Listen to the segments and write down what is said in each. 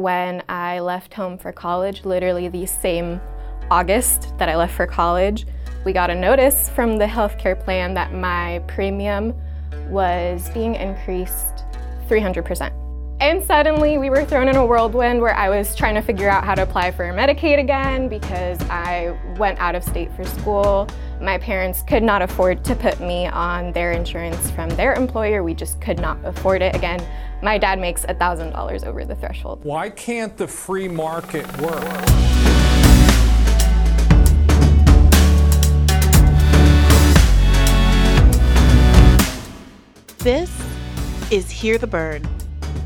when I left home for college, literally the same August that I left for college, we got a notice from the healthcare plan that my premium was being increased 300%. And suddenly we were thrown in a whirlwind where I was trying to figure out how to apply for Medicaid again because I went out of state for school. My parents could not afford to put me on their insurance from their employer. We just could not afford it. Again, my dad makes $1,000 over the threshold. Why can't the free market work? This is Hear the Bern,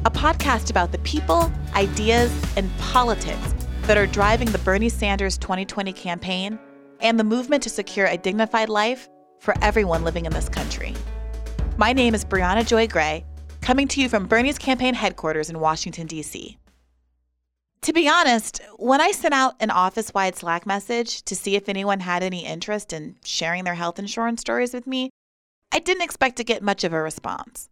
a podcast about the people, ideas, and politics that are driving the Bernie Sanders 2020 campaign and the movement to secure a dignified life for everyone living in this country. My name is Briahna Joy Gray, coming to you from Bernie's campaign headquarters in Washington, D.C. To be honest, when I sent out an office wide Slack message to see if anyone had any interest in sharing their health insurance stories with me, I didn't expect to get much of a response.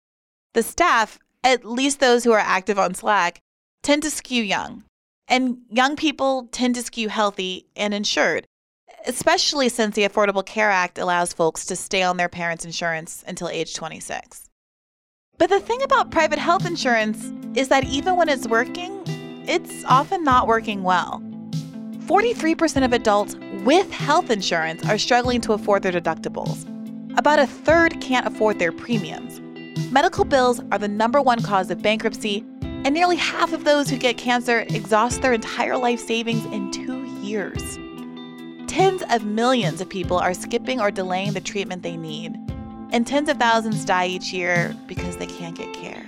The staff, at least those who are active on Slack, tend to skew young, and young people tend to skew healthy and insured, especially since the Affordable Care Act allows folks to stay on their parents' insurance until age 26. But the thing about private health insurance is that even when it's working, it's often not working well. 43% of adults with health insurance are struggling to afford their deductibles. About a third can't afford their premiums. Medical bills are the number one cause of bankruptcy, and nearly half of those who get cancer exhaust their entire life savings in two years. Tens of millions of people are skipping or delaying the treatment they need, and tens of thousands die each year because they can't get care.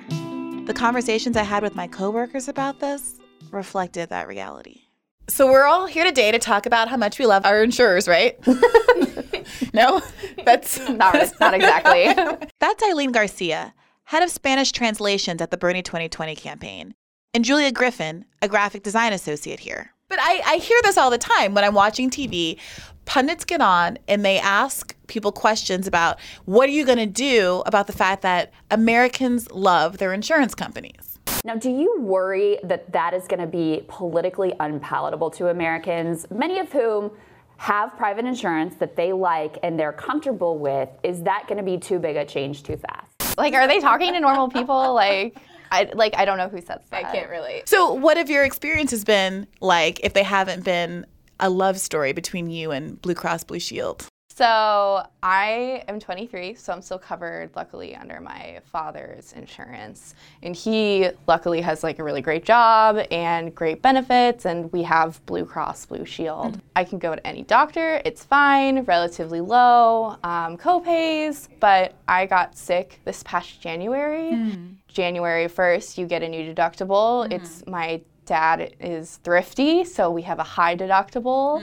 The conversations I had with my coworkers about this reflected that reality. So we're all here today to talk about how much we love our insurers, right? no, that's not not exactly. that's Eileen Garcia, head of Spanish translations at the Bernie 2020 campaign, and Julia Griffin, a graphic design associate here. But I, I hear this all the time when I'm watching TV. Pundits get on and they ask people questions about what are you going to do about the fact that Americans love their insurance companies. Now, do you worry that that is going to be politically unpalatable to Americans, many of whom have private insurance that they like and they're comfortable with? Is that going to be too big a change too fast? Like, are they talking to normal people? Like, I like I don't know who says that. I can't relate. So, what have your experiences been like if they haven't been a love story between you and Blue Cross Blue Shield? So I am 23, so I'm still covered, luckily, under my father's insurance. And he luckily has like a really great job and great benefits, and we have Blue Cross Blue Shield. Mm. I can go to any doctor, it's fine, relatively low um, copays, but I got sick this past January. Mm. January 1st, you get a new deductible. Mm. It's my dad is thrifty, so we have a high deductible.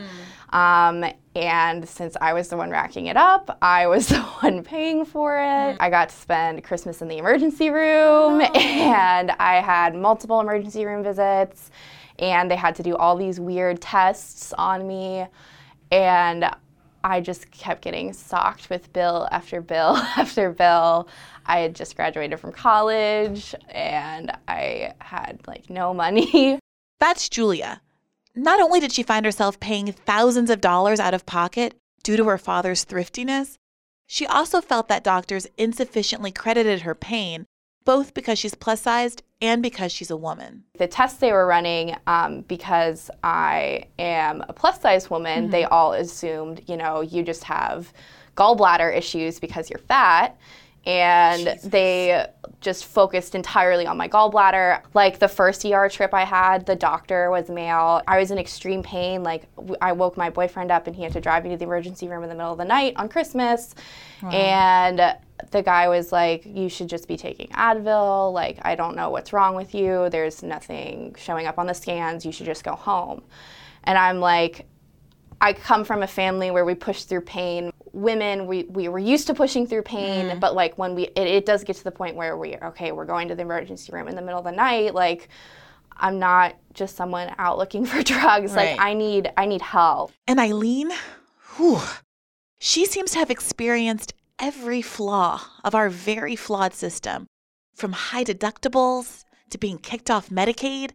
Mm. Um, and since I was the one racking it up, I was the one paying for it. Mm. I got to spend Christmas in the emergency room, oh. and I had multiple emergency room visits, and they had to do all these weird tests on me. And I just kept getting socked with bill after bill after bill. I had just graduated from college and I had like no money. That's Julia. Not only did she find herself paying thousands of dollars out of pocket due to her father's thriftiness, she also felt that doctors insufficiently credited her pain, both because she's plus sized and because she's a woman. The tests they were running, um, because I am a plus size woman, mm-hmm. they all assumed, you know, you just have gallbladder issues because you're fat and Jesus. they just focused entirely on my gallbladder. Like the first ER trip I had, the doctor was male. I was in extreme pain. Like I woke my boyfriend up and he had to drive me to the emergency room in the middle of the night on Christmas. Wow. And the guy was like, You should just be taking Advil. Like, I don't know what's wrong with you. There's nothing showing up on the scans. You should just go home. And I'm like, I come from a family where we push through pain. Women, we, we were used to pushing through pain, mm. but like when we, it, it does get to the point where we, okay, we're going to the emergency room in the middle of the night. Like, I'm not just someone out looking for drugs. Right. Like, I need, I need help. And Eileen, whew, she seems to have experienced every flaw of our very flawed system, from high deductibles to being kicked off Medicaid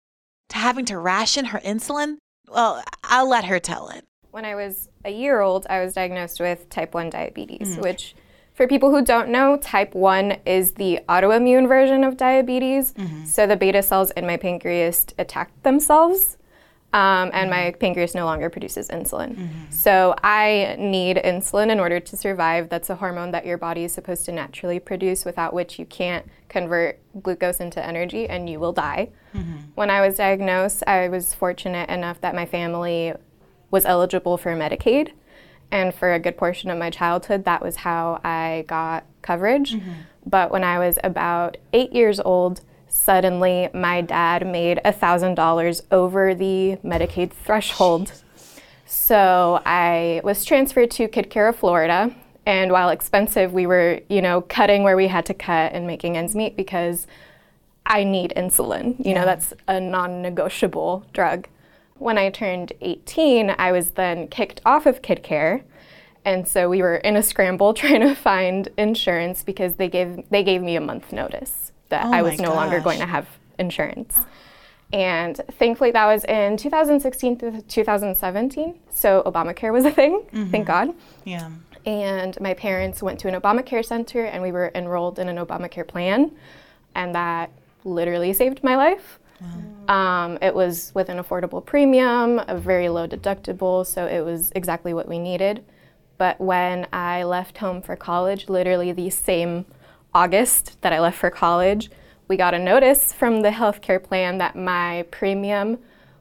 to having to ration her insulin? Well, I'll let her tell it. When I was a year old, I was diagnosed with type 1 diabetes, mm. which, for people who don't know, type 1 is the autoimmune version of diabetes. Mm-hmm. So the beta cells in my pancreas attacked themselves, um, and my pancreas no longer produces insulin. Mm-hmm. So I need insulin in order to survive. That's a hormone that your body is supposed to naturally produce, without which you can't convert glucose into energy and you will die. Mm-hmm. When I was diagnosed, I was fortunate enough that my family was eligible for Medicaid. And for a good portion of my childhood, that was how I got coverage. Mm-hmm. But when I was about eight years old, suddenly my dad made $1,000 over the Medicaid threshold. So I was transferred to Kid Care of Florida. And while expensive, we were, you know, cutting where we had to cut and making ends meet because I need insulin. You know, that's a non negotiable drug. When I turned 18, I was then kicked off of Kid Care. And so we were in a scramble trying to find insurance because they gave they gave me a month notice that Oh I was no longer going to have insurance. And thankfully that was in 2016 through 2017. So Obamacare was a thing, thank God. Yeah. And my parents went to an Obamacare center and we were enrolled in an Obamacare plan. And that literally saved my life. Um, it was with an affordable premium, a very low deductible, so it was exactly what we needed. But when I left home for college, literally the same August that I left for college, we got a notice from the healthcare plan that my premium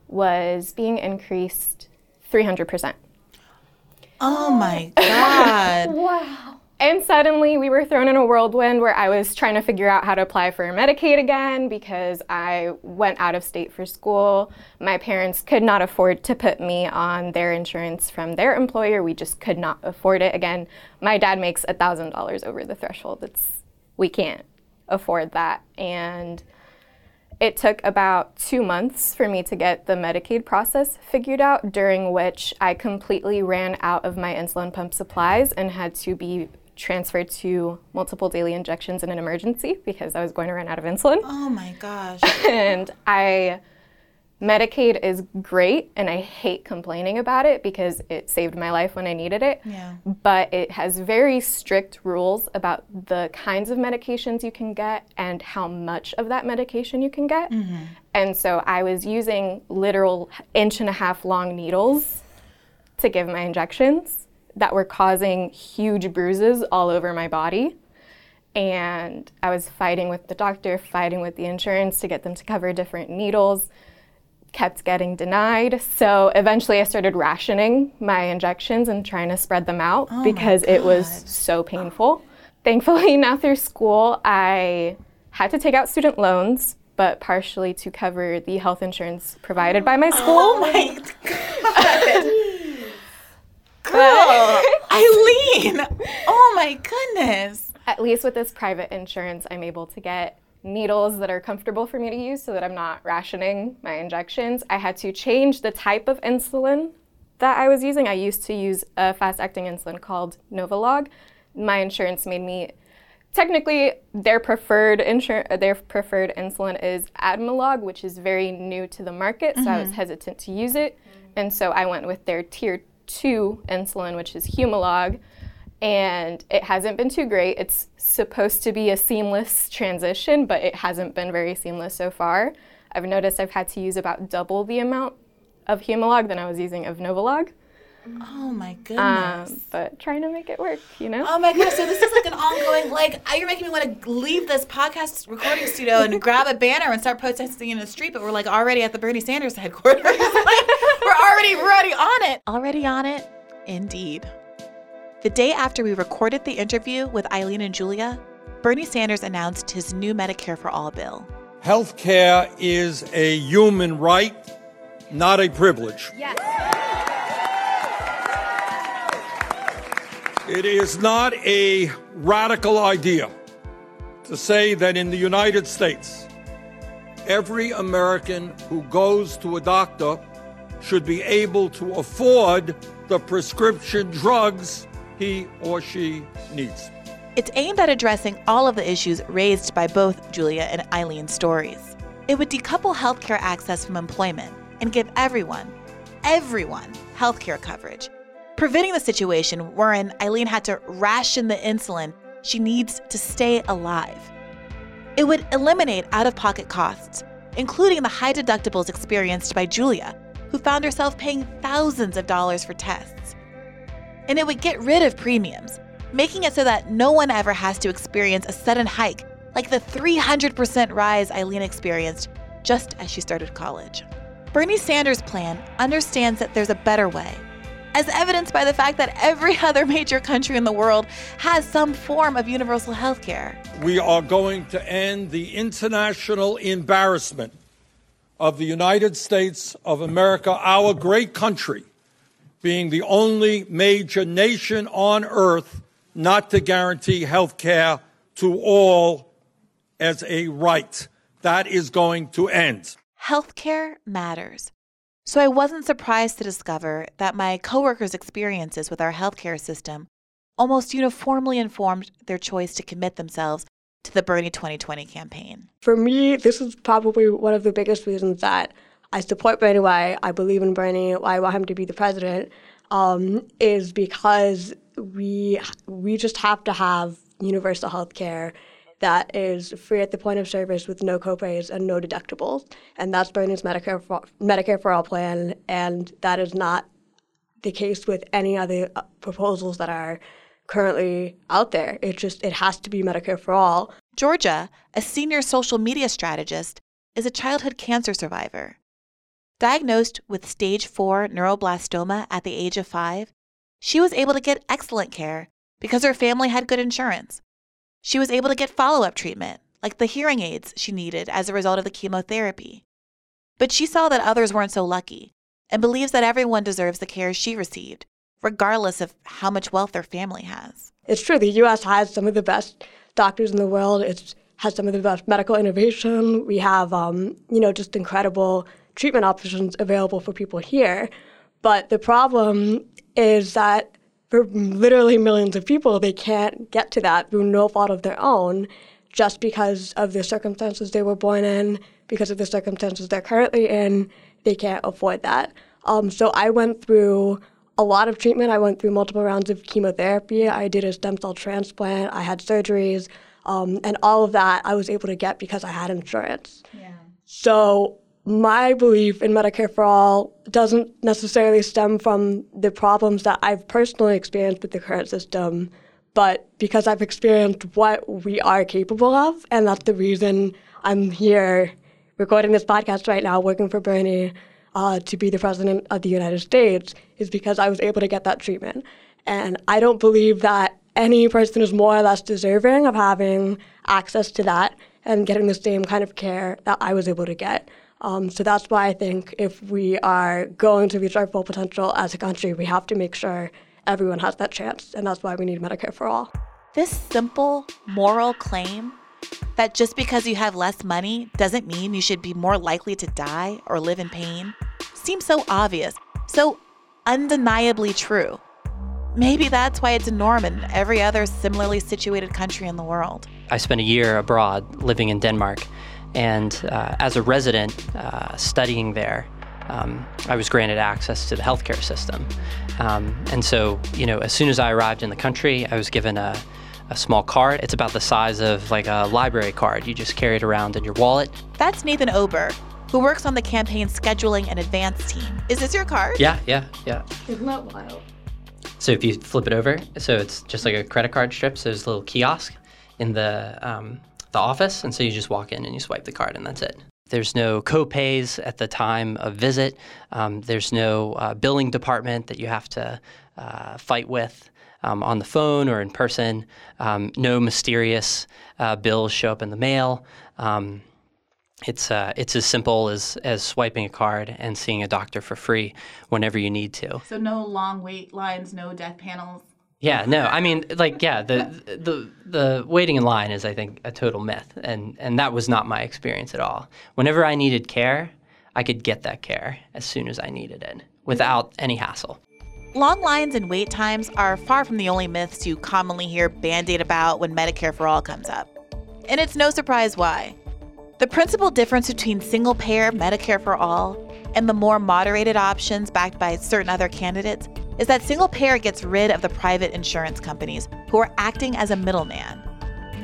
was being increased 300%. Oh my God. Wow. And suddenly we were thrown in a whirlwind where I was trying to figure out how to apply for Medicaid again because I went out of state for school. My parents could not afford to put me on their insurance from their employer. We just could not afford it. Again, my dad makes $1,000 over the threshold. It's we can't afford that. And it took about two months for me to get the Medicaid process figured out, during which I completely ran out of my insulin pump supplies and had to be transferred to multiple daily injections in an emergency because I was going to run out of insulin. Oh my gosh. and I, Medicaid is great, and I hate complaining about it because it saved my life when I needed it. Yeah. But it has very strict rules about the kinds of medications you can get and how much of that medication you can get. Mm-hmm. And so I was using literal inch and a half long needles to give my injections that were causing huge bruises all over my body. And I was fighting with the doctor, fighting with the insurance to get them to cover different needles, kept getting denied. So eventually I started rationing my injections and trying to spread them out oh because it was so painful. Thankfully, now through school, I had to take out student loans, but partially to cover the health insurance provided by my school. Oh my God. Girl, Eileen. Oh my goodness. at least with this private insurance, I'm able to get needles that are comfortable for me to use so that I'm not rationing my injections. I had to change the type of insulin that I was using. I used to use a fast acting insulin called Novolog. My insurance made me technically their preferred insur- their preferred insulin is Admelog, which is very new to the market, so I was mm-hmm. hesitant to use it. And so I went with their tier 2 insulin, which is Humalog and it hasn't been too great. It's supposed to be a seamless transition, but it hasn't been very seamless so far. I've noticed I've had to use about double the amount of Humalog than I was using of Novolog, Oh my goodness. um, but trying to make it work, you know? Oh my gosh! So this is like an ongoing. Like uh, you're making me want to leave this podcast recording studio and grab a banner and start protesting in the street. But we're like already at the Bernie Sanders headquarters. Like, we're already ready on it. Already on it, indeed. The day after we recorded the interview with Eileen and Julia, Bernie Sanders announced his new Medicare for All bill. Healthcare is a human right, not a privilege. Yes. It is not a radical idea to say that in the United States, every American who goes to a doctor should be able to afford the prescription drugs he or she needs. It's aimed at addressing all of the issues raised by both Julia and Eileen's stories. It would decouple healthcare access from employment and give everyone, everyone, healthcare coverage, preventing the situation wherein Eileen had to ration the insulin she needs to stay alive. It would eliminate out of pocket costs, including the high deductibles experienced by Julia, who found herself paying thousands of dollars for tests. And it would get rid of premiums, making it so that no one ever has to experience a sudden hike like the 300% rise Eileen experienced just as she started college. Bernie Sanders' plan understands that there's a better way, as evidenced by the fact that every other major country in the world has some form of universal health care. We are going to end the international embarrassment of the United States of America, our great country, being the only major nation on earth not to guarantee health care to all as a right. That is going to end. Healthcare matters. So I wasn't surprised to discover that my coworkers' experiences with our healthcare system almost uniformly informed their choice to commit themselves to the Bernie 2020 campaign. For me, this is probably one of the biggest reasons that I support Bernie, why I believe in Bernie, why I want him to be the president, um, is because we we just have to have universal health care that is free at the point of service with no copays and no deductibles. And that's Bernie's Medicare for, Medicare for All plan, and that is not the case with any other uh, proposals that are currently out there. It just it has to be Medicare for all. Georgia, a senior social media strategist, is a childhood cancer survivor. Diagnosed with stage 4 neuroblastoma at the age of 5, she was able to get excellent care because her family had good insurance. She was able to get follow up treatment, like the hearing aids she needed as a result of the chemotherapy. But she saw that others weren't so lucky and believes that everyone deserves the care she received, regardless of how much wealth their family has. It's true, the US has some of the best doctors in the world. It has some of the best medical innovation. We have, um, you know, just incredible treatment options available for people here. But the problem is that for literally millions of people, they can't get to that through no fault of their own just because of the circumstances they were born in, because of the circumstances they're currently in, they can't afford that. Um, so I went through a lot of treatment. I went through multiple rounds of chemotherapy. I did a stem cell transplant. I had surgeries. Um, and all of that I was able to get because I had insurance. Yeah. So my belief in Medicare for All doesn't necessarily stem from the problems that I've personally experienced with the current system, but because I've experienced what we are capable of, and that's the reason I'm here recording this podcast right now, working for Bernie uh, to be the president of the United States, is because I was able to get that treatment. And I don't believe that any person is more or less deserving of having access to that and getting the same kind of care that I was able to get. Um, so that's why I think if we are going to reach our full potential as a country, we have to make sure everyone has that chance. And that's why we need Medicare for all. This simple moral claim that just because you have less money doesn't mean you should be more likely to die or live in pain seems so obvious, so undeniably true. Maybe that's why it's a norm in every other similarly situated country in the world. I spent a year abroad living in Denmark and uh, as a resident uh, studying there, um, I was granted access to the healthcare system. Um, and so, you know, as soon as I arrived in the country, I was given a, a small card. It's about the size of like a library card. You just carry it around in your wallet. That's Nathan Ober, who works on the campaign scheduling and advance team. Is this your card? Yeah, yeah, yeah. Isn't that wild? So if you flip it over, so it's just like a credit card strip. So there's a little kiosk in the um, the office, and so you just walk in and you swipe the card, and that's it. There's no co-pays at the time of visit. Um, there's no uh, billing department that you have to uh, fight with um, on the phone or in person. Um, no mysterious uh, bills show up in the mail. Um, it's uh, it's as simple as as swiping a card and seeing a doctor for free whenever you need to. So no long wait lines, no death panels. Yeah, no, I mean, like, yeah, the the the waiting in line is, I think, a total myth, and and that was not my experience at all. Whenever I needed care, I could get that care as soon as I needed it, without any hassle. Long lines and wait times are far from the only myths you commonly hear bandied about when Medicare for All comes up. And it's no surprise why. The principal difference between single payer Medicare for all and the more moderated options backed by certain other candidates is that single payer gets rid of the private insurance companies who are acting as a middleman.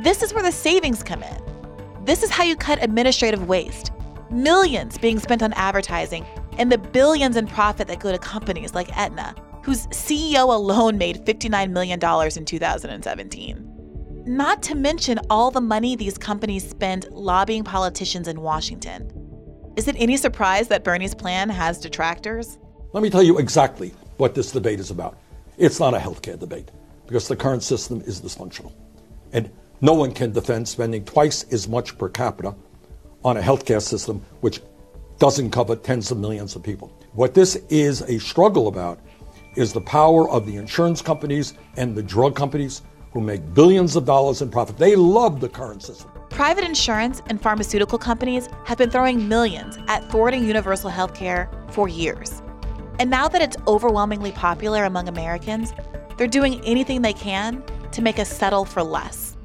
This is where the savings come in. This is how you cut administrative waste, millions being spent on advertising, and the billions in profit that go to companies like Aetna, whose CEO alone made $59 million in 2017. Not to mention all the money these companies spend lobbying politicians in Washington. Is it any surprise that Bernie's plan has detractors? Let me tell you exactly what this debate is about. It's not a healthcare debate because the current system is dysfunctional. And no one can defend spending twice as much per capita on a healthcare system which doesn't cover tens of millions of people. What this is a struggle about is the power of the insurance companies and the drug companies who make billions of dollars in profit. They love the current system. Private insurance and pharmaceutical companies have been throwing millions at thwarting universal health care for years. And now that it's overwhelmingly popular among Americans, they're doing anything they can to make us settle for less.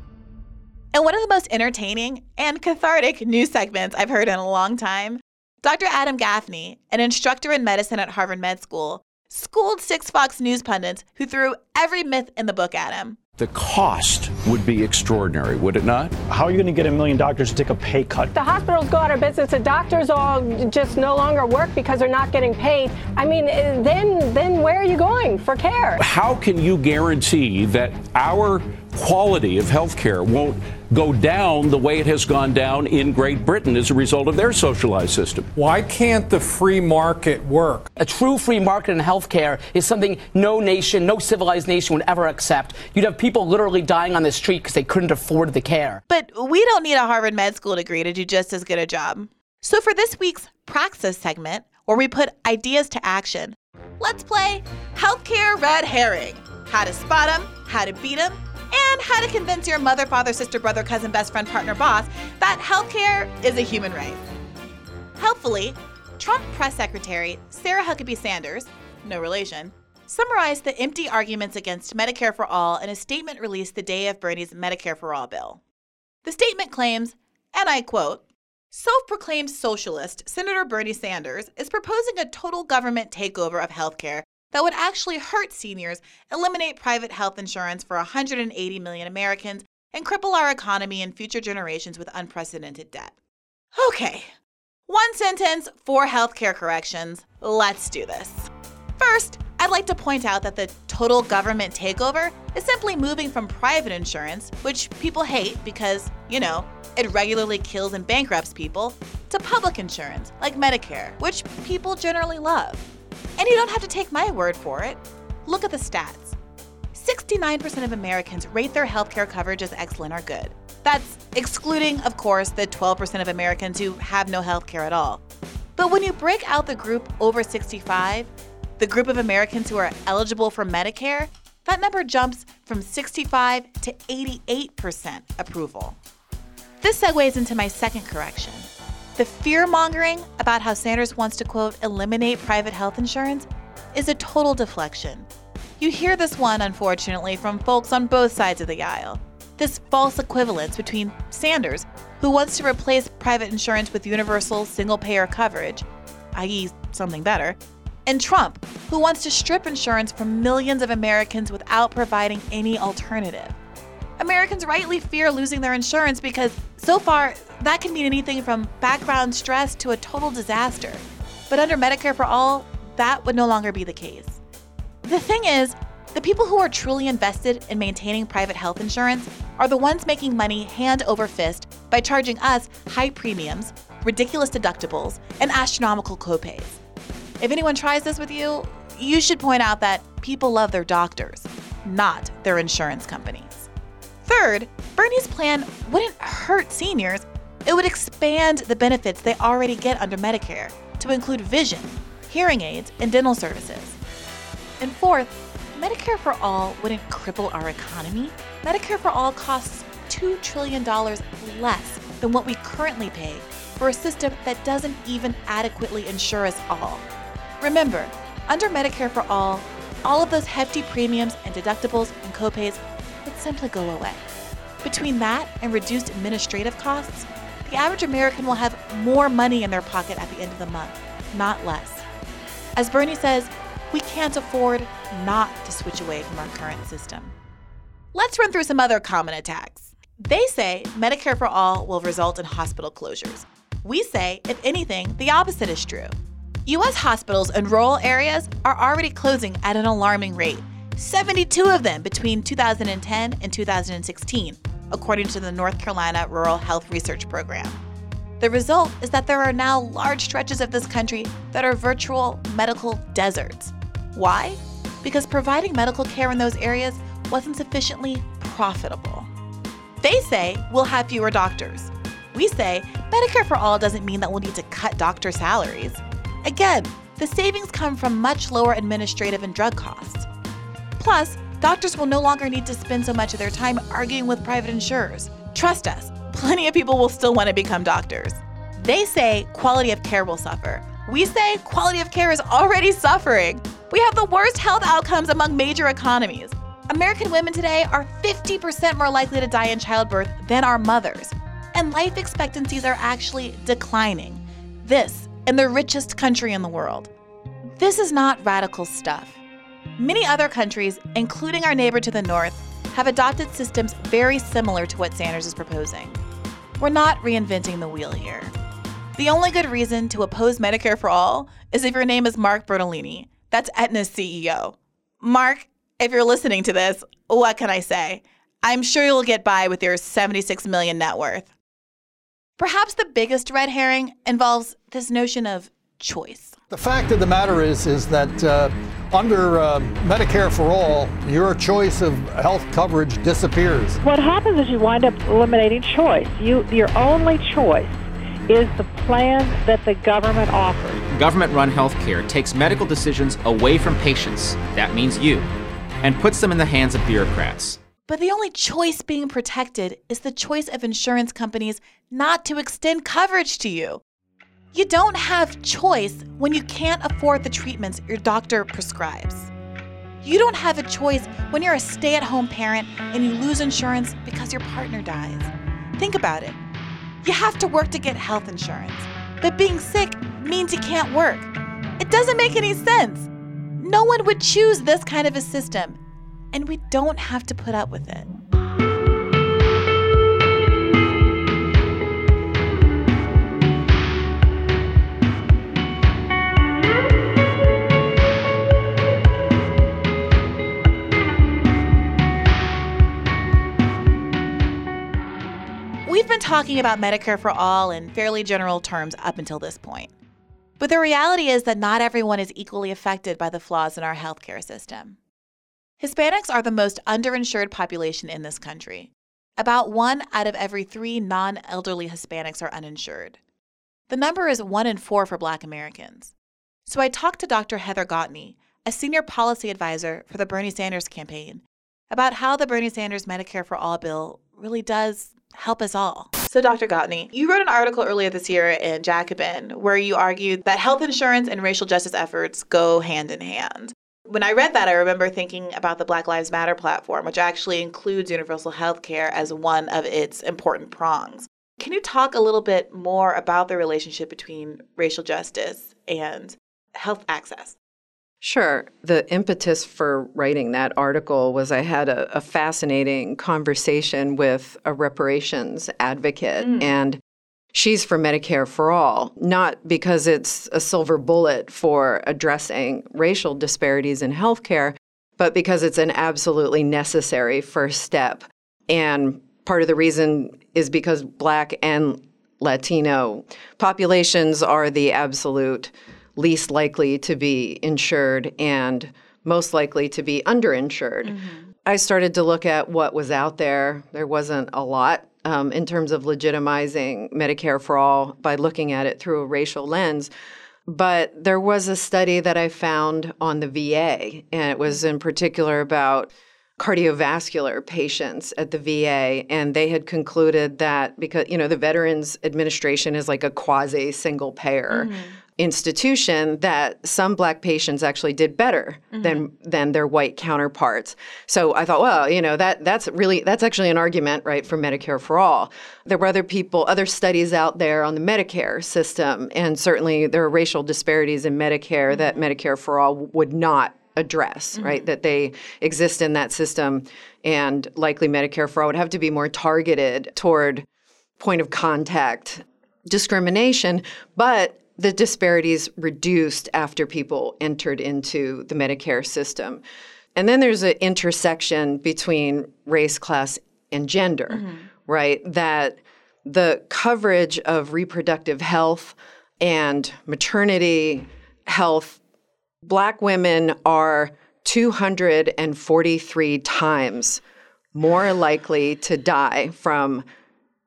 And one of the most entertaining and cathartic news segments I've heard in a long time, Dr. Adam Gaffney, an instructor in medicine at Harvard Med School, schooled six Fox News pundits who threw every myth in the book at him. The cost would be extraordinary, would it not? How are you going to get a million doctors to take a pay cut? The hospitals go out of business. The doctors all just no longer work because they're not getting paid. I mean, eh, then then where are you going for care? How can you guarantee that our quality of health care won't go down the way it has gone down in Great Britain as a result of their socialized system. Why can't the free market work? A true free market in healthcare is something no nation, no civilized nation would ever accept. You'd have people literally dying on the street because they couldn't afford the care. But we don't need a Harvard Med School degree to do just as good a job. So for this week's Praxis segment, where we put ideas to action, let's play Healthcare Red Herring. How to spot them, how to beat them, and how to convince your mother, father, sister, brother, cousin, best friend, partner, boss that healthcare is a human right. Helpfully, Trump press secretary Sarah Huckabee Sanders, no relation, summarized the empty arguments against Medicare for All in a statement released the day of Bernie's Medicare for All bill. The statement claims, and I quote, Self proclaimed socialist Senator Bernie Sanders is proposing a total government takeover of healthcare that would actually hurt seniors, eliminate private health insurance for 180 million Americans, and cripple our economy and future generations with unprecedented debt. Okay, one sentence, four healthcare corrections. Let's do this. First, I'd like to point out that the total government takeover is simply moving from private insurance, which people hate because, you know, it regularly kills and bankrupts people, to public insurance, like Medicare, which people generally love. And you don't have to take my word for it. Look at the stats 69% of Americans rate their healthcare coverage as excellent or good. That's excluding, of course, the 12% of Americans who have no healthcare at all. But when you break out the group over 65, the group of Americans who are eligible for Medicare, that number jumps from 65 to 88% approval. This segues into my second correction. The fear mongering about how Sanders wants to, quote, eliminate private health insurance is a total deflection. You hear this one, unfortunately, from folks on both sides of the aisle. This false equivalence between Sanders, who wants to replace private insurance with universal single payer coverage, i.e., something better, and Trump, who wants to strip insurance from millions of Americans without providing any alternative. Americans rightly fear losing their insurance because so far that can mean anything from background stress to a total disaster. But under Medicare for All, that would no longer be the case. The thing is, the people who are truly invested in maintaining private health insurance are the ones making money hand over fist by charging us high premiums, ridiculous deductibles, and astronomical copays. If anyone tries this with you, you should point out that people love their doctors, not their insurance companies. Third, Bernie's plan wouldn't hurt seniors, it would expand the benefits they already get under Medicare to include vision, hearing aids, and dental services. And fourth, Medicare for All wouldn't cripple our economy. Medicare for All costs $2 trillion less than what we currently pay for a system that doesn't even adequately insure us all. Remember, under Medicare for All, all of those hefty premiums and deductibles and copays would simply go away. Between that and reduced administrative costs, the average American will have more money in their pocket at the end of the month, not less. As Bernie says, we can't afford not to switch away from our current system. Let's run through some other common attacks. They say Medicare for all will result in hospital closures. We say, if anything, the opposite is true. U.S. hospitals in rural areas are already closing at an alarming rate 72 of them between 2010 and 2016, according to the North Carolina Rural Health Research Program. The result is that there are now large stretches of this country that are virtual medical deserts. Why? Because providing medical care in those areas wasn't sufficiently profitable. They say we'll have fewer doctors. We say Medicare for all doesn't mean that we'll need to cut doctor salaries. Again, the savings come from much lower administrative and drug costs. Plus, doctors will no longer need to spend so much of their time arguing with private insurers. Trust us, plenty of people will still want to become doctors. They say quality of care will suffer. We say quality of care is already suffering. We have the worst health outcomes among major economies. American women today are 50% more likely to die in childbirth than our mothers, and life expectancies are actually declining. This in the richest country in the world. This is not radical stuff. Many other countries, including our neighbor to the north, have adopted systems very similar to what Sanders is proposing. We're not reinventing the wheel here. The only good reason to oppose Medicare for all is if your name is Mark Bertolini. That's Aetna's CEO. Mark, if you're listening to this, what can I say? I'm sure you'll get by with your 76 million net worth. Perhaps the biggest red herring involves this notion of choice. The fact of the matter is, is that uh, under uh, Medicare for all, your choice of health coverage disappears. What happens is you wind up eliminating choice. You, your only choice is the plan that the government offers. Government run healthcare takes medical decisions away from patients, that means you, and puts them in the hands of bureaucrats. But the only choice being protected is the choice of insurance companies not to extend coverage to you. You don't have choice when you can't afford the treatments your doctor prescribes. You don't have a choice when you're a stay at home parent and you lose insurance because your partner dies. Think about it. You have to work to get health insurance, but being sick means you can't work. It doesn't make any sense. No one would choose this kind of a system, and we don't have to put up with it. Talking about Medicare for all in fairly general terms up until this point. But the reality is that not everyone is equally affected by the flaws in our healthcare system. Hispanics are the most underinsured population in this country. About one out of every three non elderly Hispanics are uninsured. The number is one in four for Black Americans. So I talked to Dr. Heather Gautney, a senior policy advisor for the Bernie Sanders campaign, about how the Bernie Sanders Medicare for All bill really does help us all. So, Dr. Gautney, you wrote an article earlier this year in Jacobin where you argued that health insurance and racial justice efforts go hand in hand. When I read that, I remember thinking about the Black Lives Matter platform, which actually includes universal health care as one of its important prongs. Can you talk a little bit more about the relationship between racial justice and health access? Sure. The impetus for writing that article was I had a, a fascinating conversation with a reparations advocate, mm. and she's for Medicare for all, not because it's a silver bullet for addressing racial disparities in healthcare, but because it's an absolutely necessary first step. And part of the reason is because Black and Latino populations are the absolute least likely to be insured and most likely to be underinsured. Mm-hmm. I started to look at what was out there. There wasn't a lot um, in terms of legitimizing Medicare for all by looking at it through a racial lens. But there was a study that I found on the VA, and it was in particular about cardiovascular patients at the VA, and they had concluded that because, you know, the Veterans Administration is like a quasi single payer. Mm-hmm institution that some black patients actually did better mm-hmm. than than their white counterparts. So I thought, well, you know, that that's really that's actually an argument, right, for Medicare for all. There were other people, other studies out there on the Medicare system, and certainly there are racial disparities in Medicare mm-hmm. that Medicare for all would not address, mm-hmm. right? That they exist in that system and likely Medicare for all would have to be more targeted toward point of contact discrimination, but the disparities reduced after people entered into the Medicare system. And then there's an intersection between race, class, and gender, mm-hmm. right? That the coverage of reproductive health and maternity health, black women are 243 times more likely to die from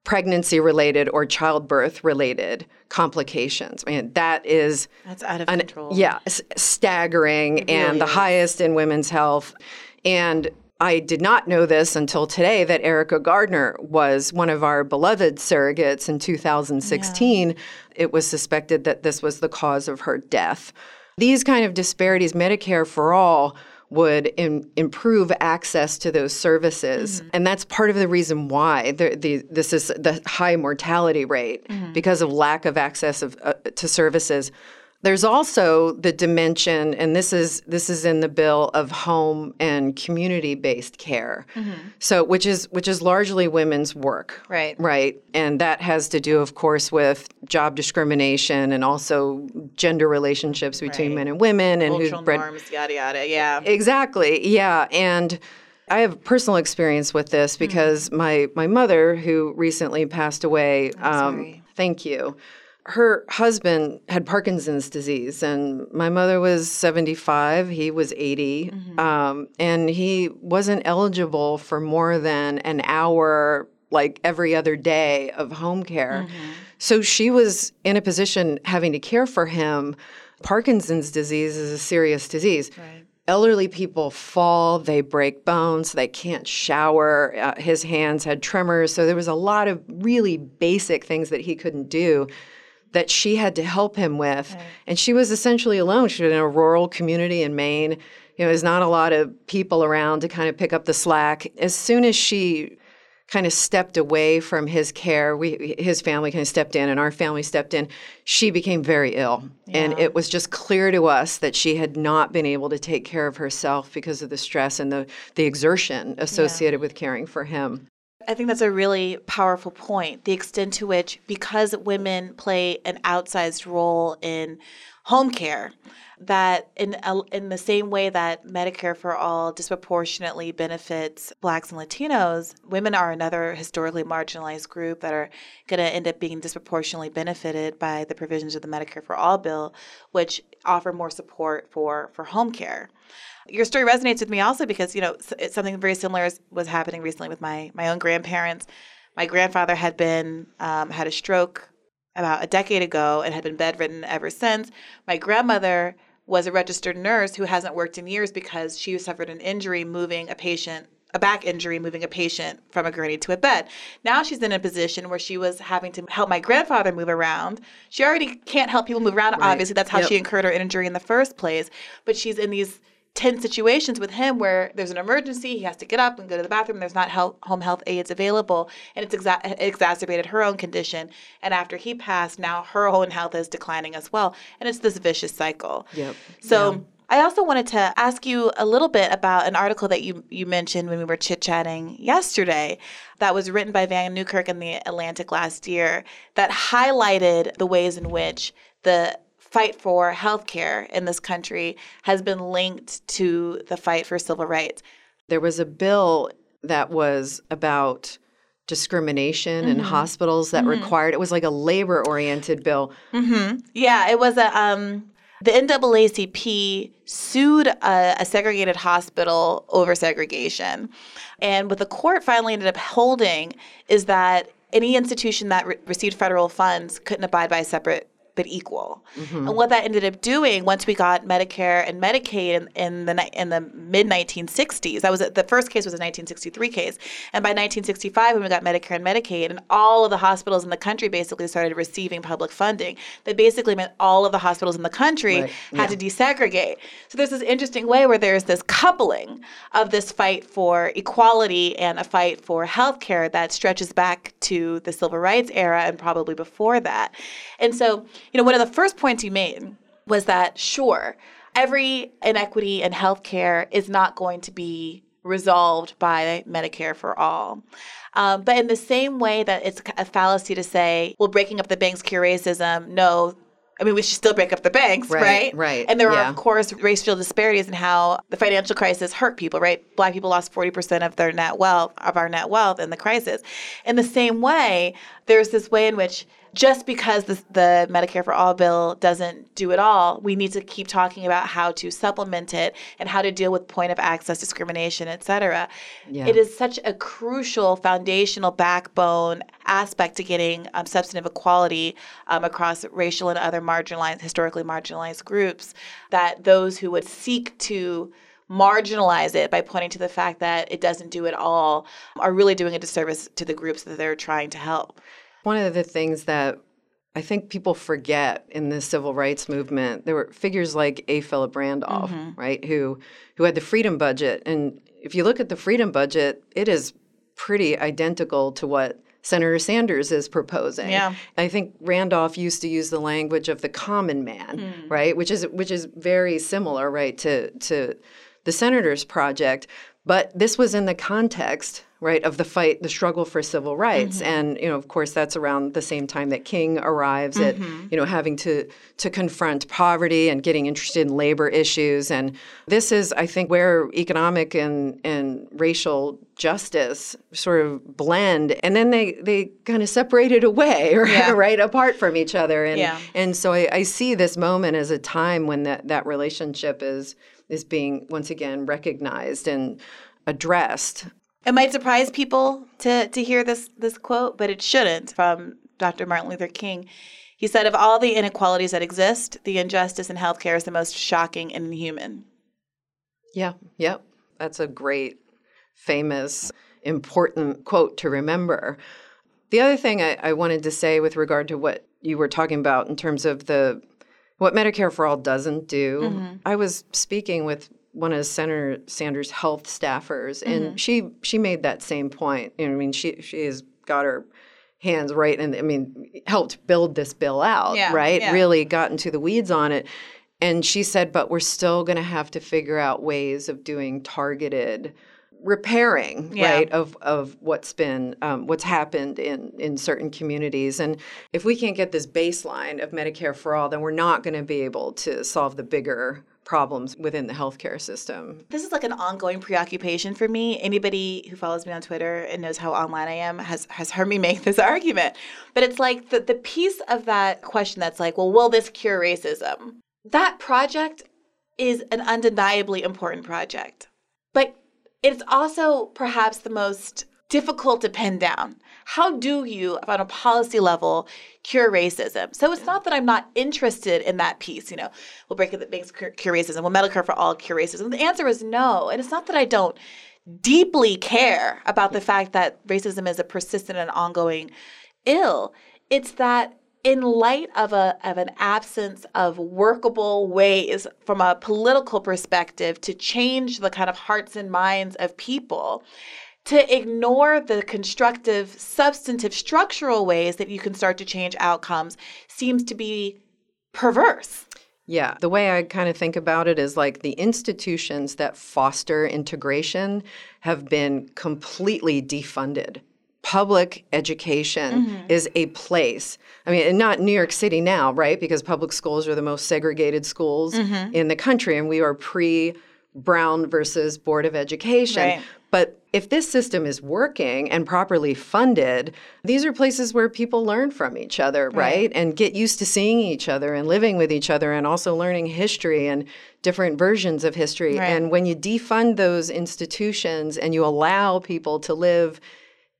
pregnancy related or childbirth related complications. I mean, that is that's out of an, control. Yeah, staggering really and the is. highest in women's health. And I did not know this until today that Erica Garner was one of our beloved surrogates in 2016. Yeah. It was suspected that this was the cause of her death. These kind of disparities, Medicare for all, would in, improve access to those services. Mm-hmm. And that's part of the reason why the, the, this is the high mortality rate mm-hmm. because of lack of access of, uh, to services. There's also the dimension, and this is this is in the bill of home and community-based care. Mm-hmm. So, which is which is largely women's work, right? Right, and that has to do, of course, with job discrimination and also gender relationships between right. men and women, and cultural bred, norms, yada yada. Yeah, exactly. Yeah, and. I have personal experience with this mm-hmm. because mm-hmm. my my mother, who recently passed away, um, thank you her husband had Parkinson's disease, and my mother was 75, he was 80, mm-hmm. um, and he wasn't eligible for more than an hour, like every other day, of home care. Mm-hmm. So she was in a position having to care for him. Parkinson's disease is a serious disease. Right. Elderly people fall, they break bones, they can't shower. Uh, his hands had tremors. So there was a lot of really basic things that he couldn't do that she had to help him with. Right. And she was essentially alone. She was in a rural community in Maine. You know, there's not a lot of people around to kind of pick up the slack. As soon as she kind of stepped away from his care, we his family kind of stepped in and our family stepped in, she became very ill. Yeah. And it was just clear to us that she had not been able to take care of herself because of the stress and the, the exertion associated yeah. with caring for him. I think that's a really powerful point. The extent to which, because women play an outsized role in home care, that in in the same way that Medicare for all disproportionately benefits Blacks and Latinos, women are another historically marginalized group that are going to end up being disproportionately benefited by the provisions of the Medicare for all bill, which offer more support for for home care your story resonates with me also because you know something very similar was happening recently with my my own grandparents. My grandfather had been um, had a stroke about a decade ago and had been bedridden ever since. My grandmother was a registered nurse who hasn't worked in years because she suffered an injury moving a patient a back injury moving a patient from a gurney to a bed. Now she's in a position where she was having to help my grandfather move around. She already can't help people move around. Right. Obviously, that's how yep. she incurred her injury in the first place. But she's in these tense situations with him where there's an emergency, he has to get up and go to the bathroom, there's not health, home health aides available, and it's exa- exacerbated her own condition. And after he passed, now her own health is declining as well. And it's this vicious cycle. Yep. So, yeah. I also wanted to ask you a little bit about an article that you, you mentioned when we were chit chatting yesterday that was written by Vann Newkirk in the Atlantic last year that highlighted the ways in which the fight for healthcare in this country has been linked to the fight for civil rights. There was a bill that was about discrimination mm-hmm. in hospitals that mm-hmm. required it was like a labor oriented bill. Mm-hmm. Yeah, it was a um, the NAACP sued a, a, segregated hospital over segregation. And what the court finally ended up holding is that any institution that re- received federal funds couldn't abide by a separate but equal. Mm-hmm. And what that ended up doing once we got Medicare and Medicaid in, in the in the mid 1960s, that was the first case was a 1963 case, and by 1965 when we got Medicare and Medicaid, and all of the hospitals in the country basically started receiving public funding, that basically meant all of the hospitals in the country Right, had yeah. to desegregate. So there's this interesting way where there's this coupling of this fight for equality and a fight for healthcare that stretches back to the civil rights era and probably before that. And so, you know, one of the first points you made was that sure, every inequity in healthcare is not going to be resolved by Medicare for all. Um, but in the same way that it's a fallacy to say, well, breaking up the banks cure racism, no. I mean, we should still break up the banks, Right, right? right, And there are, of course, racial disparities in how the financial crisis hurt people, right? Black people lost 40% of their net wealth, of our net wealth in the crisis. In the same way, there's this way in which just because the, the Medicare for All bill doesn't do it all, we need to keep talking about how to supplement it and how to deal with point of access discrimination, et cetera. Yeah. It is such a crucial foundational backbone aspect to getting um, substantive equality um, across racial and other marginalized, historically marginalized groups that those who would seek to marginalize it by pointing to the fact that it doesn't do it all are really doing a disservice to the groups that they're trying to help. One of the things that I think people forget in the civil rights movement, there were figures like A. Philip Randolph, Mhm. right, who who had the freedom budget. And if you look at the freedom budget, it is pretty identical to what Senator Sanders is proposing. Yeah. I think Randolph used to use the language of the common man, Hmm. right? Which is which is very similar, right, to to the senator's project. But this was in the context, right, of the fight, the struggle for civil rights, Mhm. and you know, of course, that's around the same time that King arrives at Mhm. you know having to to confront poverty and getting interested in labor issues. And this is, I think, where economic and and racial justice sort of blend, and then they they kind of separated away, right, Yeah. right apart from each other. And Yeah. and so I, I see this moment as a time when that that relationship is is being once again recognized and addressed. It might surprise people to to hear this this quote, but it shouldn't from Dr. Martin Luther King. He said, "Of all the inequalities that exist, the injustice in healthcare is the most shocking and inhuman." Yeah, yep. That's a great, famous, important quote to remember. The other thing I, I wanted to say with regard to what you were talking about in terms of the what Medicare for All doesn't do, Mhm. I was speaking with one of Senator Sanders' health staffers, and Mhm. she she made that same point. You know, I mean, she she has got her hands right, and I mean, helped build this bill out, Yeah, right? yeah. Really got into the weeds on it. And she said, but we're still going to have to figure out ways of doing targeted repairing, Yeah. right, of of what's been um, what's happened in in certain communities. And if we can't get this baseline of Medicare for all, then we're not going to be able to solve the bigger problems within the healthcare system. This is like an ongoing preoccupation for me. Anybody who follows me on Twitter and knows how online I am has has heard me make this argument. But it's like the the piece of that question that's like, well, will this cure racism? That project is an undeniably important project. But it's also perhaps the most difficult to pin down. How do you, on a policy level, cure racism? So it's not that I'm not interested in that piece, you know, we'll break it that makes cure, cure racism, will Medicare for all cure racism? The answer is no. And it's not that I don't deeply care about the fact that racism is a persistent and ongoing ill. It's that in light of a of an absence of workable ways from a political perspective to change the kind of hearts and minds of people to ignore the constructive substantive structural ways that you can start to change outcomes seems to be perverse Yeah, the way I kind of think about it is like the institutions that foster integration have been completely defunded. Public education Mhm. is a place. I mean, not New York City now, right? Because public schools are the most segregated schools Mhm. in the country, and we are pre Brown versus Board of Education. Right. But if this system is working and properly funded, these are places where people learn from each other, right? Right. And get used to seeing each other and living with each other and also learning history and different versions of history. Right. And when you defund those institutions and you allow people to live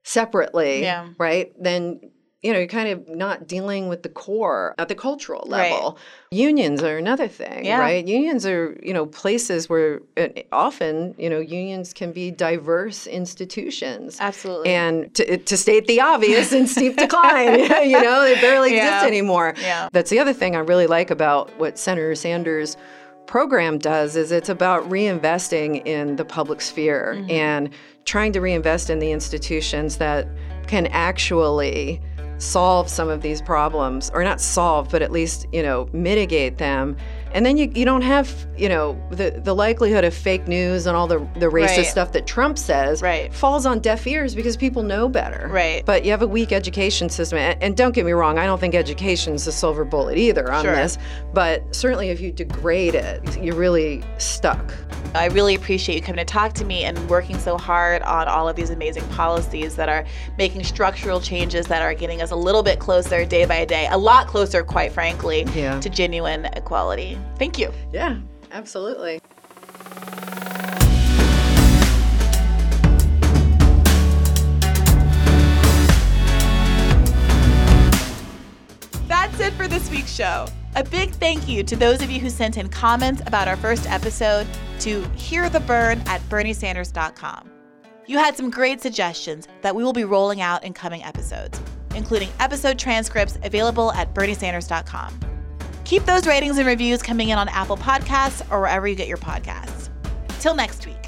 separately, Yeah. right? Then you know, you're kind of not dealing with the core at the cultural level. Unions are another thing, Yeah. right? Unions are, you know, places where uh, often, you know, unions can be diverse institutions. Absolutely. And to, to state the obvious, in steep decline, you know, they barely Yeah. exist anymore. Yeah. That's the other thing I really like about what Senator Sanders' program does is it's about reinvesting in the public sphere Mm-hmm. and trying to reinvest in the institutions that can actually solve some of these problems or not solve but at least you know mitigate them and then you, you don't have you know the, the likelihood of fake news and all the, the racist Right. stuff that trump says Right. falls on deaf ears because people know better Right. but you have a weak education system and, don't get me wrong i don't think education's the silver bullet either on Sure. this but certainly if you degrade it you're really stuck I really appreciate you coming to talk to me and working so hard on all of these amazing policies that are making structural changes that are getting us a little bit closer day by day, a lot closer, quite frankly, Yeah. to genuine equality. Thank you. yeah absolutely That's it for this week's show. A big thank you to those of you who sent in comments about our first episode to hearthebern at berniesanders.com. You had some great suggestions that we will be rolling out in coming episodes, including episode transcripts available at berniesanders.com. Keep those ratings and reviews coming in on Apple Podcasts or wherever you get your podcasts. Till next week.